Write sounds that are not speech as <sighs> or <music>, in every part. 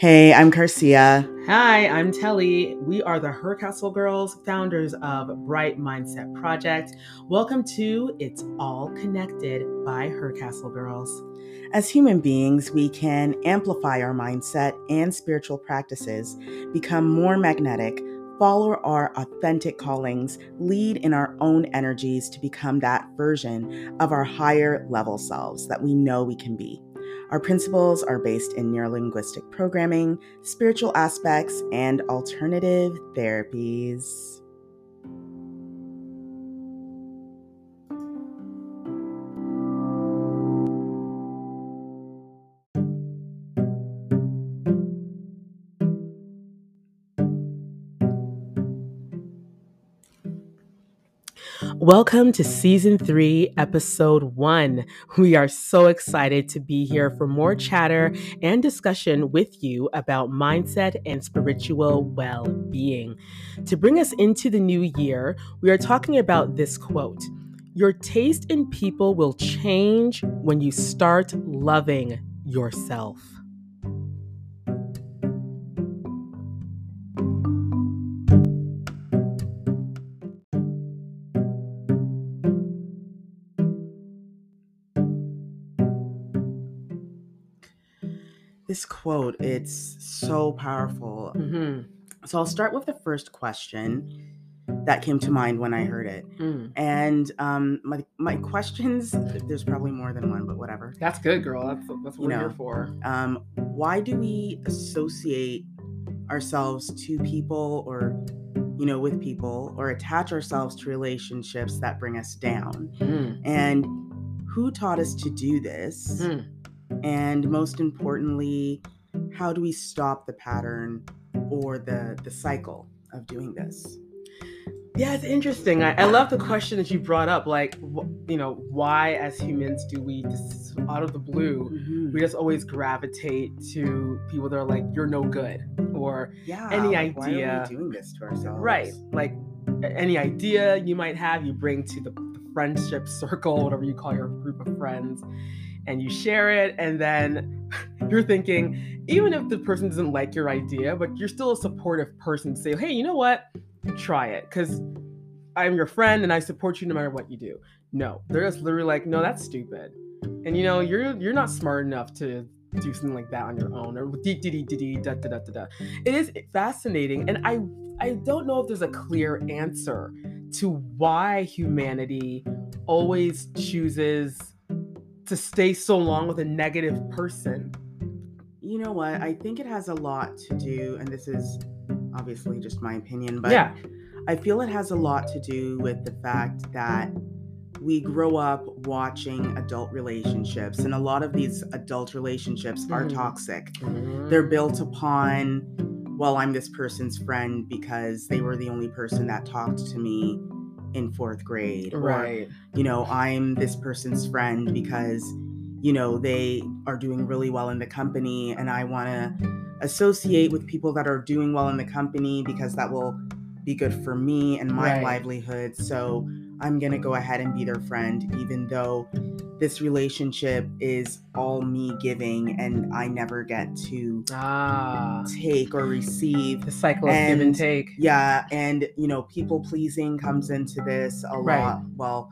Hey, I'm Garcia. Hi, I'm Telly. We are the Her Castle Girls, founders of Bright Mindset Project. Welcome to It's All Connected by Her Castle Girls. As human beings, we can amplify our mindset and spiritual practices, become more magnetic, follow our authentic callings, lead in our own energies to become that version of our higher level selves that we know we can be. Our principles are based in neurolinguistic programming, spiritual aspects, and alternative therapies. Welcome to season three, episode one. We are so excited to be here for more chatter and discussion with you about mindset and spiritual well being. To bring us into the new year, we are talking about this quote Your taste in people will change when you start loving yourself. This quote, it's so powerful. Mm-hmm. So I'll start with the first question that came to mind when I heard it. Mm. And um, my my questions, there's probably more than one, but whatever. That's good, girl. That's, that's what You we're here for. Um, why do we associate ourselves to people or you know with people or attach ourselves to relationships that bring us down? Mm. And who taught us to do this? Mm. And most importantly how do we stop the pattern or the the cycle of doing this Yeah, it's interesting. I, I love the question that you brought up. Like, wh- you know, why as humans do we just out of the blue Mhm. we just always gravitate to people that are like, "You're no good," or yeah any like, why are idea- we doing this to ourselves right, like any idea you might have, you bring to the, the friendship <laughs> circle, whatever you call your group of friends, and you share it, and then you're thinking, even if the person doesn't like your idea, but you're still a supportive person, say, "Hey, you know what? Try it," because I'm your friend and I support you no matter what you do. No, they're just literally like, no, that's stupid. And you know, you're you're not smart enough to do something like that on your own or da da da da da. It is fascinating, and I I don't know if there's a clear answer to why humanity always chooses to stay so long with a negative person. you know what i think it has a lot to do and this is obviously just my opinion but yeah. i feel it has a lot to do with the fact that we grow up watching adult relationships and a lot of these adult relationships are Mhm. toxic they're built upon well i'm this person's friend because they were the only person that talked to me in fourth grade or right. you know i'm this person's friend because you know they are doing really well in the company and i want to associate with people that are doing well in the company because that will be good for me and my Right. livelihood so i'm going to go ahead and be their friend even though this relationship is all me giving and i never get to Ah, take or receive the cycle of give and And- take. yeah and you know people pleasing comes into this a Right. lot well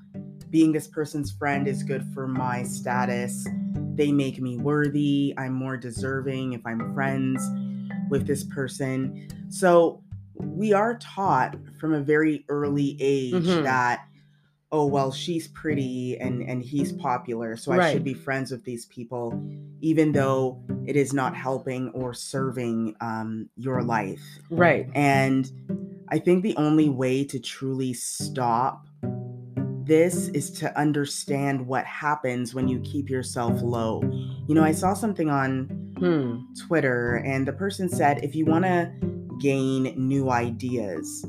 being this person's friend is good for my status they make me worthy i'm more deserving if i'm friends with this person so we are taught from a very early age Mhm. that oh well she's pretty and and he's popular so i should be friends with these people even though it is not helping or serving um, your life Right. and I think the only way to truly stop this is to understand what happens when you keep yourself low. You know, I saw something on Hmm. Twitter, and the person said if you want to gain new ideas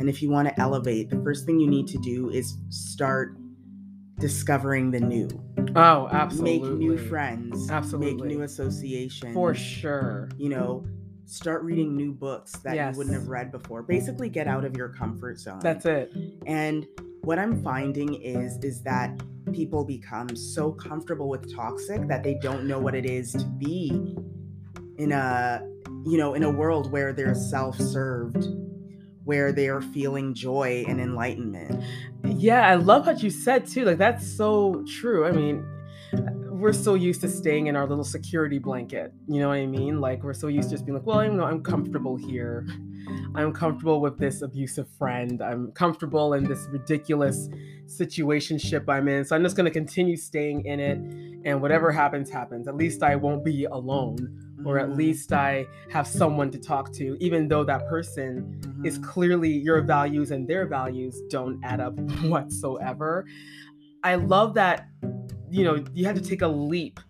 and if you want to elevate, the first thing you need to do is start discovering the new. Oh, absolutely. Make new friends. Absolutely. Make new associations For sure. you know, start reading new books that Yes. you wouldn't have read before. Basically get out of your comfort zone. That's it. And what I'm finding is is that people become so comfortable with toxic that they don't know what it is to be in a you know, in a world where they're self served, where they are feeling joy and enlightenment. Yeah, I love what you said too. Like, that's so true. I mean, we're so used to staying in our little security blanket. You know what I mean? Like, we're so used to just being like, well, you know, I'm comfortable here. I'm comfortable with this abusive friend. I'm comfortable in this ridiculous situationship I'm in. So I'm just going to continue staying in it. And whatever happens, happens. At least I won't be alone or at Mhm. least I have someone to talk to, even though that person is Mhm. clearly your values and their values don't add up <laughs> whatsoever. I love that, you know, you have to take a leap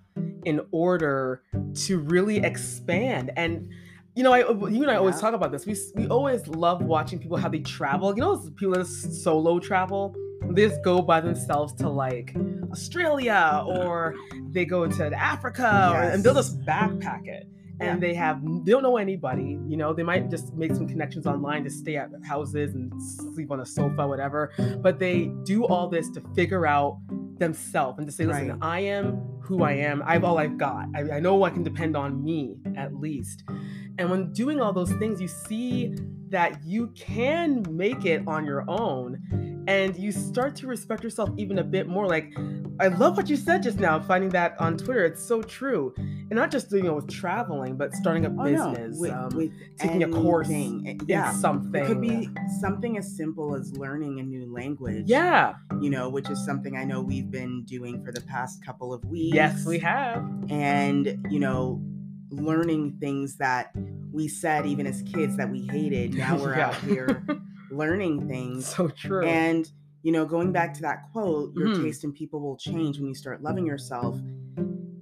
in order to really expand. And, you know, I, you and I always Yeah. talk about this. We, we always love watching people how they travel. You know, people that solo travel, just go by themselves to like Australia or they go to Africa or, and they'll just backpack it. Yeah. And they have they don't know anybody, you know. They might just make some connections online to stay at houses and sleep on a sofa, whatever. But they do all this to figure out themselves and to say, listen, Right. I am who I am. I've all I've got. I, I know I can depend on me at least. And when doing all those things, you see that you can make it on your own and you start to respect yourself even a bit more. Like, I love what you said just now, finding that on Twitter. It's so true. And not just doing it with traveling, but starting a Oh, no, business, with, um, with taking a course anything. in Yeah. something. It could be something as simple as learning a new language. Yeah. You know, which is something I know we've been doing for the past couple of weeks. Yes, we have. And, you know, learning things that we said even as kids that we hated. Now <laughs> we're out here <laughs> learning <laughs> things. so true. And, you know, going back to that quote, your Mhm. taste in people will change when you start loving yourself.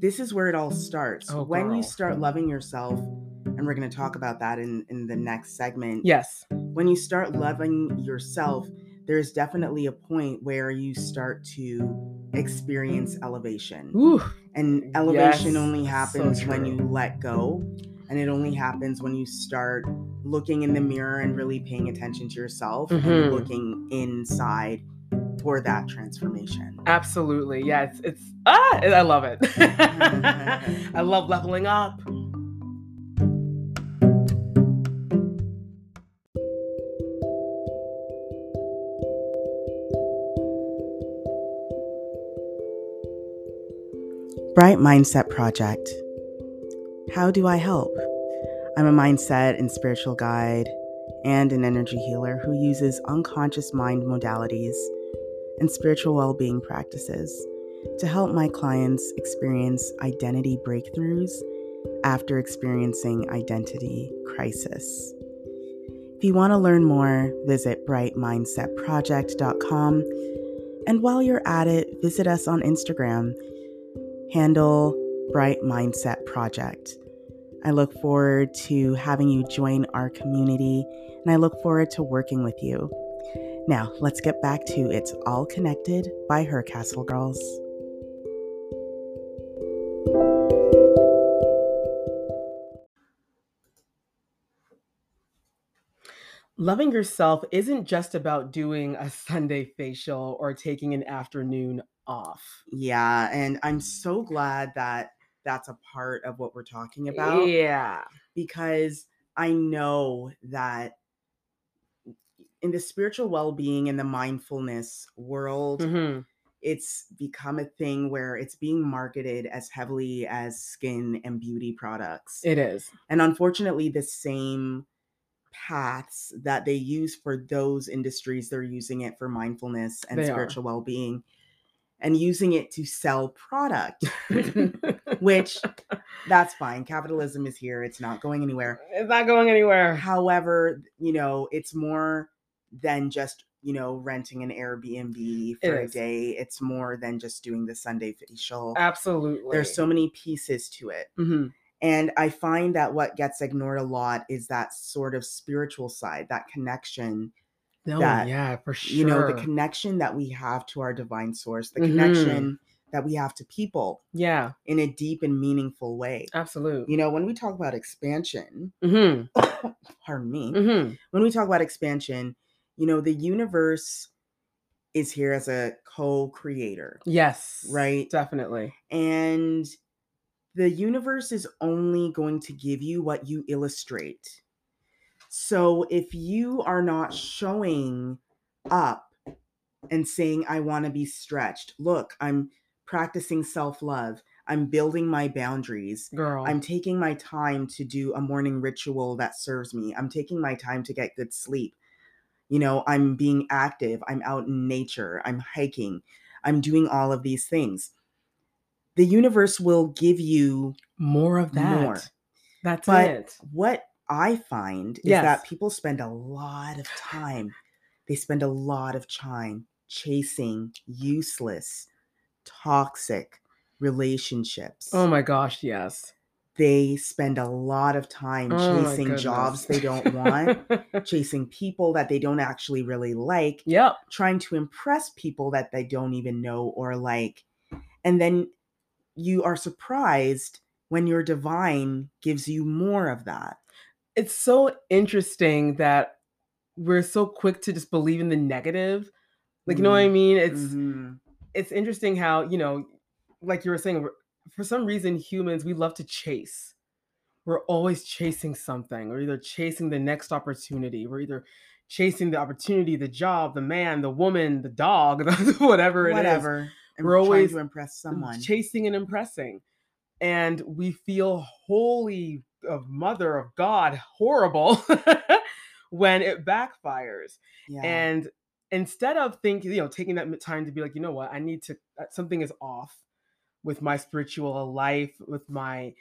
This is where it all starts. Oh, when girl. you start loving yourself, and we're going to talk about that in, in the next segment. yes. When you start loving yourself, there's definitely a point where you start to experience elevation. Ooh. And elevation Yes, only so happens when you let go. And it only happens when you start looking in the mirror and really paying attention to yourself Mhm. and looking inside for that transformation. Absolutely. Yes. it's it's ah, I love it. <laughs> I love leveling up. Bright Mindset Project. How do I help? I'm a mindset and spiritual guide and an energy healer who uses unconscious mind modalities and spiritual well being practices to help my clients experience identity breakthroughs after experiencing identity crisis. If you want to learn more, visit brightmindsetproject.com. And while you're at it, visit us on Instagram, handle Bright Mindset Project. I look forward to having you join our community, and I look forward to working with you. Now, let's get back to It's All Connected by Her Castle Girls. Loving yourself isn't just about doing a Sunday facial or taking an afternoon off. Yeah, and I'm so glad that that's a part of what we're talking about Yeah. because I know that in the spiritual well being and the mindfulness world, Mhm. it's become a thing where it's being marketed as heavily as skin and beauty products. It is. and unfortunately, the same paths that they use for those industries, they're using it for mindfulness and They spiritual well being and using it to sell product, <laughs> <laughs> which that's fine. Capitalism is here, it's not going anywhere. it's not going anywhere. However, you know, it's more than just, you know, renting an Airbnb for a day. It's more than just doing the Sunday facial. Absolutely. There's so many pieces to it. Mhm. And I find that what gets ignored a lot is that sort of spiritual side, that connection, No, that, yeah, for sure. you know, the connection that we have to our divine source, the Mhm. connection that we have to people yeah, in a deep and meaningful way. absolutely. You know, when we talk about expansion, hmm <coughs> pardon me, hmm when we talk about expansion, you know, the universe is here as a co creator, Yes. right? Definitely. And the universe is only going to give you what you illustrate. So if you are not showing up and saying, I want to be stretched, look, I'm practicing self love, I'm building my boundaries, Girl. I'm taking my time to do a morning ritual that serves me, I'm taking my time to get good sleep. You know, I'm being active, I'm out in nature, I'm hiking, I'm doing all of these things. The universe will give you more of that. more. That's But it. what I find is Yes. that people spend a lot of time, they spend a lot of time chasing useless, toxic relationships. Oh my gosh, yes. they spend a lot of time Oh chasing jobs they don't want, <laughs> chasing people that they don't actually really like, yep. trying to impress people that they don't even know or like. And then you are surprised when your divine gives you more of that. It's so interesting that we're so quick to just believe in the negative. Like, you know what I Mm, mean? It's mhm. It's interesting how, you know, like you were saying, for some reason humans we love to chase. We're always chasing something. We're either chasing the next opportunity. We're either chasing the opportunity, the job, the man, the woman, the dog, <laughs> whatever it is. whatever. And We're always trying always to impress someone. chasing and impressing and we feel holy of mother of god horrible <laughs> when it backfires yeah. and instead of thinking you know taking that time to be like you know what? I need to uh, something is off with my spiritual life with my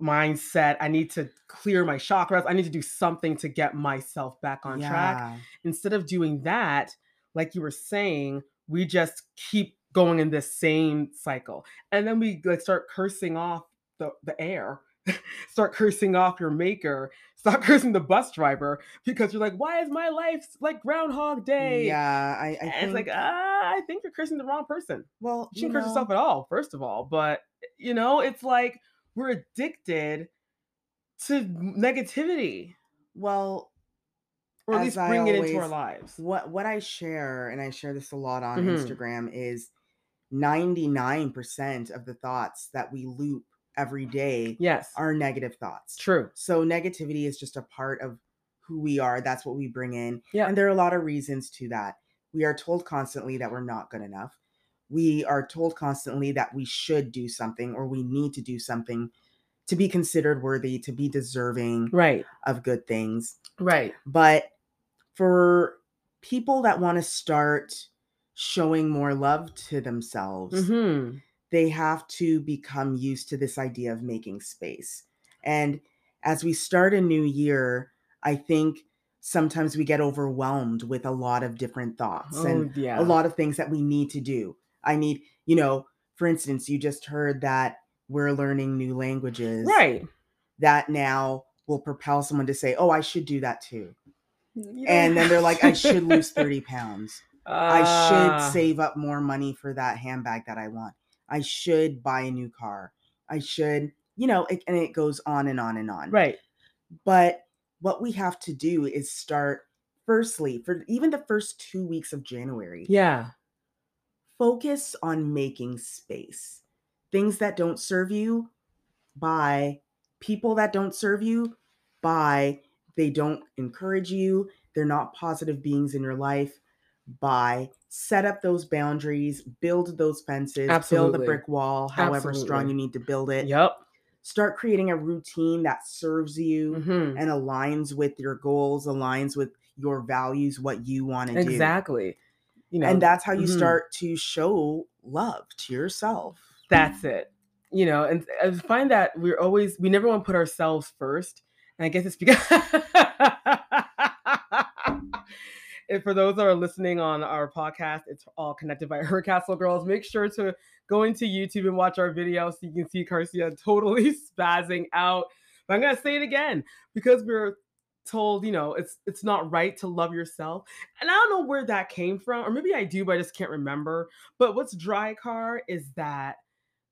mindset. I need to clear my chakras. I need to do something to get myself back on track. Instead of doing that, like you were saying, we just keep going in this same cycle. And then we like start cursing off the, the air, <laughs> start cursing off your maker, start <laughs> cursing the bus driver because you're like, why is my life like Groundhog Day? Yeah, I, I And think, it's like, ah, I think you're cursing the wrong person. well, you shouldn't curse yourself at all, first of all. But you know, it's like we're addicted to negativity, well, or at least bring it into our lives. what what I share, and I share this a lot on Mhm. Instagram, is 99% of the thoughts that we loop every day Yes, are negative thoughts. true. So negativity is just a part of who we are. That's what we bring in. Yeah. And there are a lot of reasons to that. We are told constantly that we're not good enough. We are told constantly that we should do something or we need to do something to be considered worthy, to be deserving Right, of good things. right. But for people that want to start showing more love to themselves, hmm they have to become used to this idea of making space. And as we start a new year, I think sometimes we get overwhelmed with a lot of different thoughts Oh, and yeah. a lot of things that we need to do. I need, you know, for instance, you just heard that we're learning new languages. Right. That now will propel someone to say, oh, I should do that too. You And then they're like, I should lose <laughs> 30 pounds. I Ah, should save up more money for that handbag that I want. I should bye a new car. I should, you know, it, and it goes on and on and on. Right. But what we have to do is start, firstly, for even the first two weeks of January, Yeah. focus on making space. Things that don't serve you, bye. People that don't serve you, buy. They don't encourage you. They're not positive beings in your life. Bye. Set up those boundaries, build those fences, build Absolutely. the brick wall, however strong you need to build it. Yep. Start creating a routine that serves you hmm and aligns with your goals, aligns with your values, what you want to do. Exactly. You know, And that's how you mhm. start to show love to yourself. That's it. You know, and I find that we're always we never want to put ourselves first. And I guess it's because <laughs> and for those that are listening on our podcast, it's all connected by <laughs> her castle girls. Make sure to go into YouTube and watch our video so you can see Carcia <laughs> totally spazzing out. But I'm gonna say it again because we're told, you know, it's it's not right to love yourself. And I don't know where that came from, or maybe I do, but I just can't remember. But what's dry car is that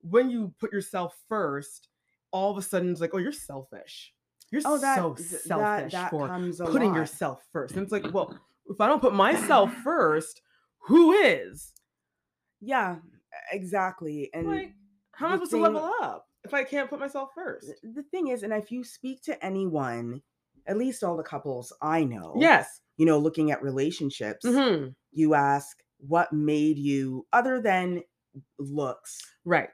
when you put yourself first, all of a sudden it's like, oh, you're selfish. You're Oh, that so selfish that, that for putting lot. yourself first. And it's like, well, if I don't put myself <laughs> first, who is? Yeah, exactly. And Like, how am I supposed to level up? if I can't put myself first? the thing is, and if you speak to anyone, at least all the couples I know, Yes. you know, looking at relationships, hmm you ask what made you, other than looks, Right.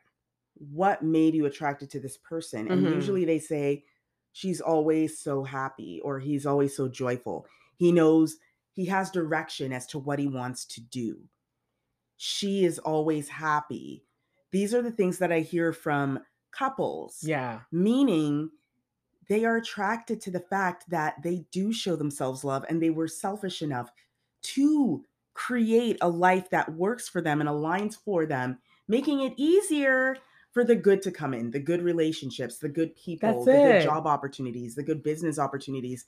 what made you attracted to this person? And Mhm. usually they say, she's always so happy or he's always so joyful. He knows he has direction as to what he wants to do. She is always happy. These are the things that I hear from couples, Yeah. meaning they are attracted to the fact that they do show themselves love and they were selfish enough to create a life that works for them and aligns for them, making it easier for the good to come in, the good relationships, the good people, That's the good job opportunities, the good business opportunities.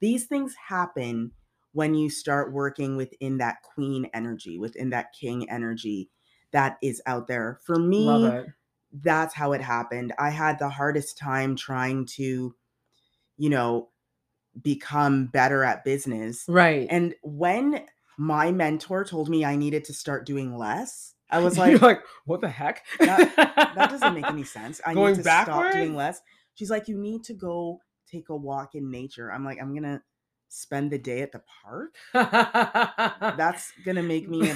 These things happen when you start working within that queen energy, within that king energy that is out there. For me, that's how it happened. I had the hardest time trying to, you know, become better at business. Right. And when my mentor told me I needed to start doing less, I <laughs> was You're like, like, what the heck? That- that doesn't make any <laughs> sense. I Going need to stop doing less. She's like, you need to go take a walk in nature. I'm like, I'm gonna spend the day at the park. That's gonna make me a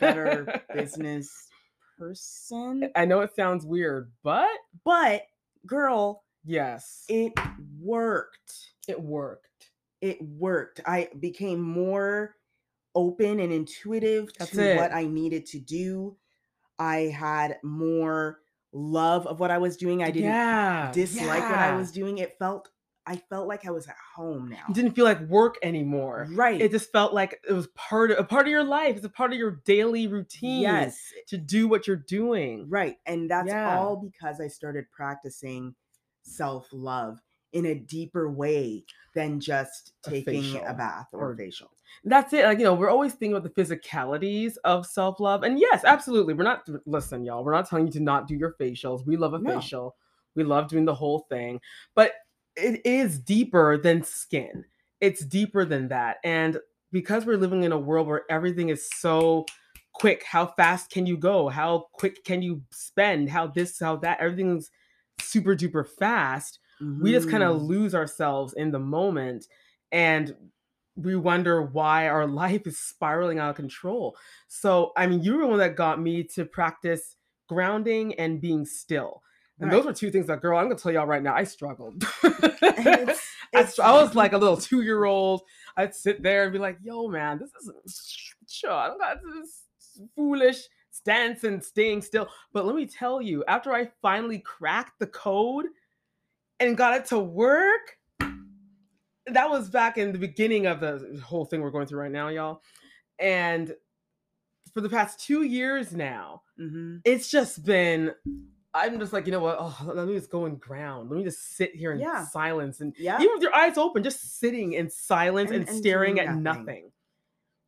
better <laughs> business person. I know it sounds weird, but But girl, yes, it worked. it worked. It worked. I became more open and intuitive That's to what. I needed to do. I had more love of what I was doing. I didn't yeah, dislike what I was doing. It felt I felt like I was at home now. It didn't feel like work anymore. right. It just felt like it was part of a part of your life. It's a part of your daily routine. yes. to do what you're doing. Right. And that's Yeah. all because I started practicing self-love in a deeper way than just A taking facial a bath or, or- a facial. That's it. Like, you know, we're always thinking about the physicalities of self love. And yes, absolutely. We're not, listen, y'all, we're not telling you to not do your facials. We love a No. facial, we love doing the whole thing. But it is deeper than skin, it's deeper than that. And because we're living in a world where everything is so quick, how fast can you go? How quick can you spend? How this, how that, everything's super duper fast we just kind of Mhm. lose ourselves in the moment and we wonder why our <laughs> life is spiraling out of control. So, I mean, you were the one that got me to practice grounding and being still. And those Right. were two things that, girl, I'm gonna tell y'all right now, I struggled. And <laughs> it's- I, I was like a little two year old. I'd sit there and be like, yo, man, this isn't sure. I don't got this foolish stance and staying still. But let me tell you, after I finally cracked the code and got it to work, that was back in the beginning of the whole thing we're going through right now, y'all. And for the past two years now, Mhm. it's just been I'm just like, you know what? Oh, let me just go and ground. Let me just sit here in Yeah. silence and Yeah. even with your eyes open, just sitting in silence and, And- and staring at nothing. nothing.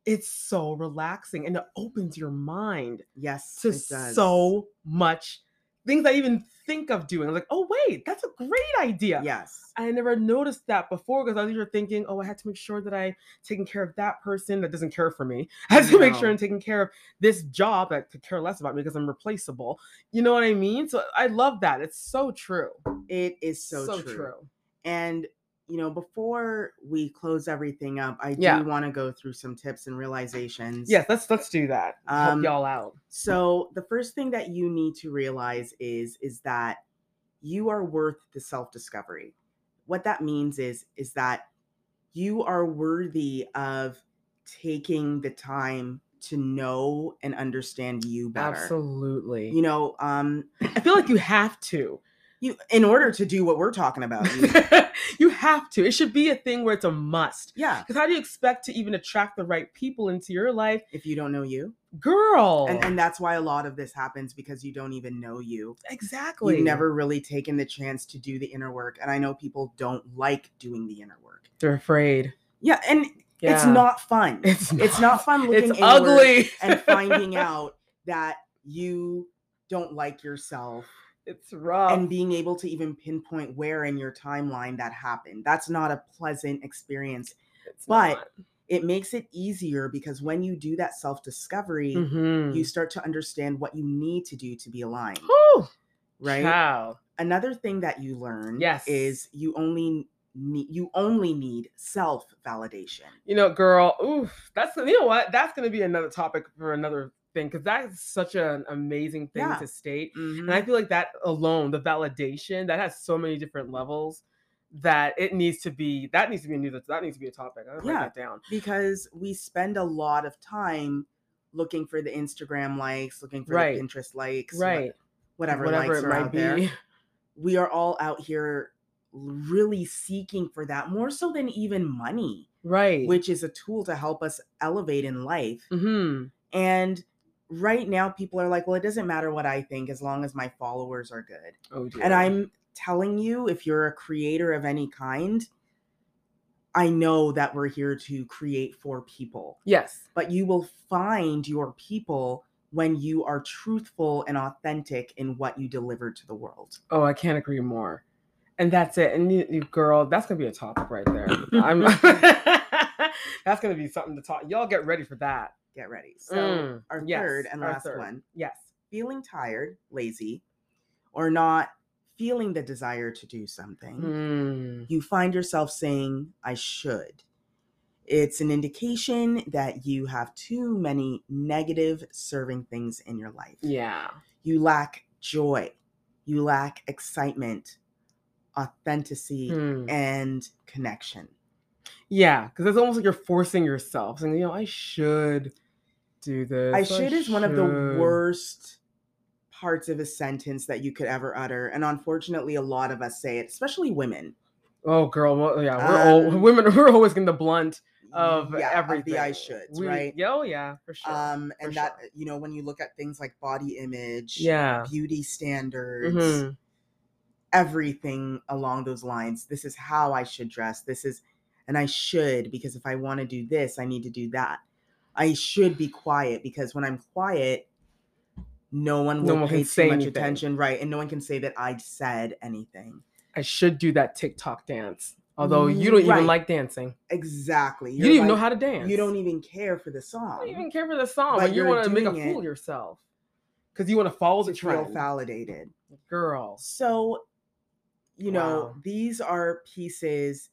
It's so relaxing and it opens your mind Yes. to it does. so much things I even think of doing. I'm like, oh wait, that's a great idea. Yes. I never noticed that before because I was either thinking, oh, I had to make sure that I taking care of that person that doesn't care for me. <laughs> I had to make sure I'm taking care of this job that could care less about me because I'm replaceable. You know what I mean? So I love that. It's so true. It is so, true. And you know, before we close everything up, I Yeah. do want to go through some tips and realizations. Yes, let's let's do that. Um, Help y'all out. So the first thing that you need to realize is is that you are worth the self-discovery. What that means is is that you are worthy of taking the time to know and understand you better. Absolutely. You know, um I feel like you have to. You in order to do what we're talking about. You, <laughs> you have to. It should be a thing where it's a must. yeah, Because how do you expect to even attract the right people into your life? if you don't know you. Girl. And and that's why a lot of this happens because you don't even know you. exactly. You've never really taken the chance to do the inner work. And I know people don't like doing the inner work. They're afraid. Yeah, and it's not fun. It's It's not fun looking It's ugly. and finding <laughs> out that you don't like yourself it's rough. and being able to even pinpoint where in your timeline that happened. That's not a pleasant experience. It's but not. It makes it easier because when you do that self-discovery, Mhm. you start to understand what you need to do to be aligned, Whew. right? Child. Another thing that you learn Yes. is you only need you only need self validation. You know, girl, oof, that's you know what? That's gonna be another topic for another thing because that is such an amazing thing Yeah. to state. Mhm. And I feel like that alone, the validation, that has so many different levels that it needs to be that needs to be a new that needs to be a topic. Gonna Yeah. write that down. because we spend a lot of time looking for the Instagram likes, looking for Right. the Pinterest likes, Right. whatever, Whatever likes it are might out there. be. We are all out here really seeking for that more so than even money, Right. which is a tool to help us elevate in life. hmm And right now, people are like, well, it doesn't matter what I think as long as my followers are good. Oh dear. And I'm telling you, if you're a creator of any kind, I know that we're here to create for people, yes. but you will find your people when you are truthful and authentic in what you deliver to the world. Oh, I can't agree more. And that's it. And you, you girl, that's gonna be a topic right there. I'm <laughs> <laughs> that's gonna be something to talk. Y'all get ready for that. Get ready. So, Mm, our yes, third and our last third. one Yes. feeling tired, lazy, or not feeling the desire to do something. Mm, you find yourself saying, I should. It's an indication that you have too many negative serving things in your life. yeah. You lack joy, you lack excitement, authenticity, Mm. and connection. Yeah, because it's almost like you're forcing yourself, saying, you know, I should do this. I should is one of the worst parts of a sentence that you could ever utter. And unfortunately, a lot of us say it, especially women. Oh, girl, well, yeah, we're all Um, women. <laughs> We're always getting the blunt of Yeah, everything. the I should, We- right? Yeah, oh, yeah, for sure. Um, for and that, you know, when you look at things like body image, yeah. beauty standards, Mhm. everything along those lines. This is how I should dress. This is, and I should, because if I want to do this, I need to do that. I should be quiet because when I'm quiet, no one No will one pay too much anything. attention, right? And no one can say that I said anything. I should do that TikTok dance. Although you don't Right. even like dancing. Exactly. You You're don't even know how to dance. You don't even care for the song. You don't even care for the song, But but, you want to make a fool yourself. Because you want to follow the feel trend. validated. Girl. So, you know, these are pieces.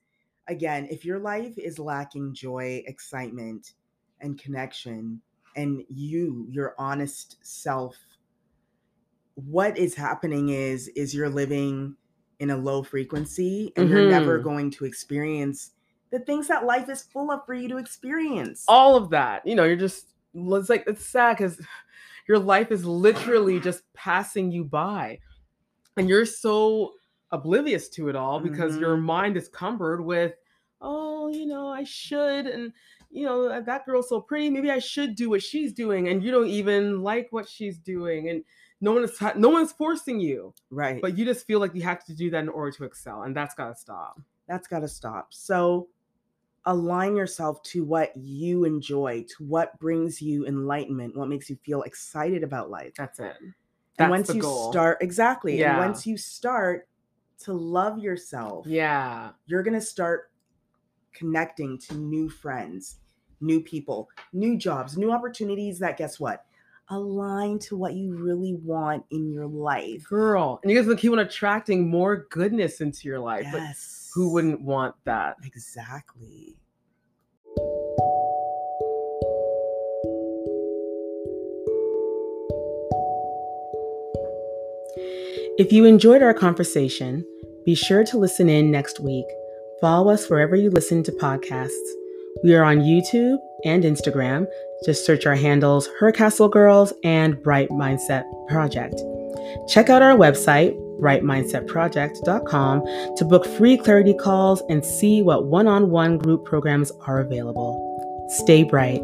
Again, if your life is lacking joy, excitement, and connection, and you, your honest self, what is happening is is you're living in a low frequency and you're never Mhm. going to experience the things that life is full of for you to experience. all of that. You know, you're just it's like it's sad because <sighs> your life is literally just passing you by, and you're so oblivious to it all because your Mhm. mind is cumbered with, oh, you know, I should, and you know that- girl's so pretty. Maybe I should do what she's doing, and you don't even like what she's doing, and no one is no one's forcing you, right. but you just feel like you have to do that in order to excel, and that's gotta stop. that's got to stop. So align yourself to what you enjoy, to what brings you enlightenment, what makes you feel excited about life. That's it. That's and once you goal. start exactly, Yeah. and once you start to love yourself, yeah. you're going to start connecting to new friends, new people, new jobs, new opportunities that guess what? Align to what you really want in your life. girl and you guys will keep on attracting more goodness into your life but Yes. who wouldn't want that Exactly. if you enjoyed our conversation be sure to listen in next week follow us wherever you listen to podcasts we are on youtube and instagram. Just search our handles her castle girls and bright mindset project. Check out our website brightmindsetproject.com to book free clarity calls and see what one-on-one group programs are available. Stay bright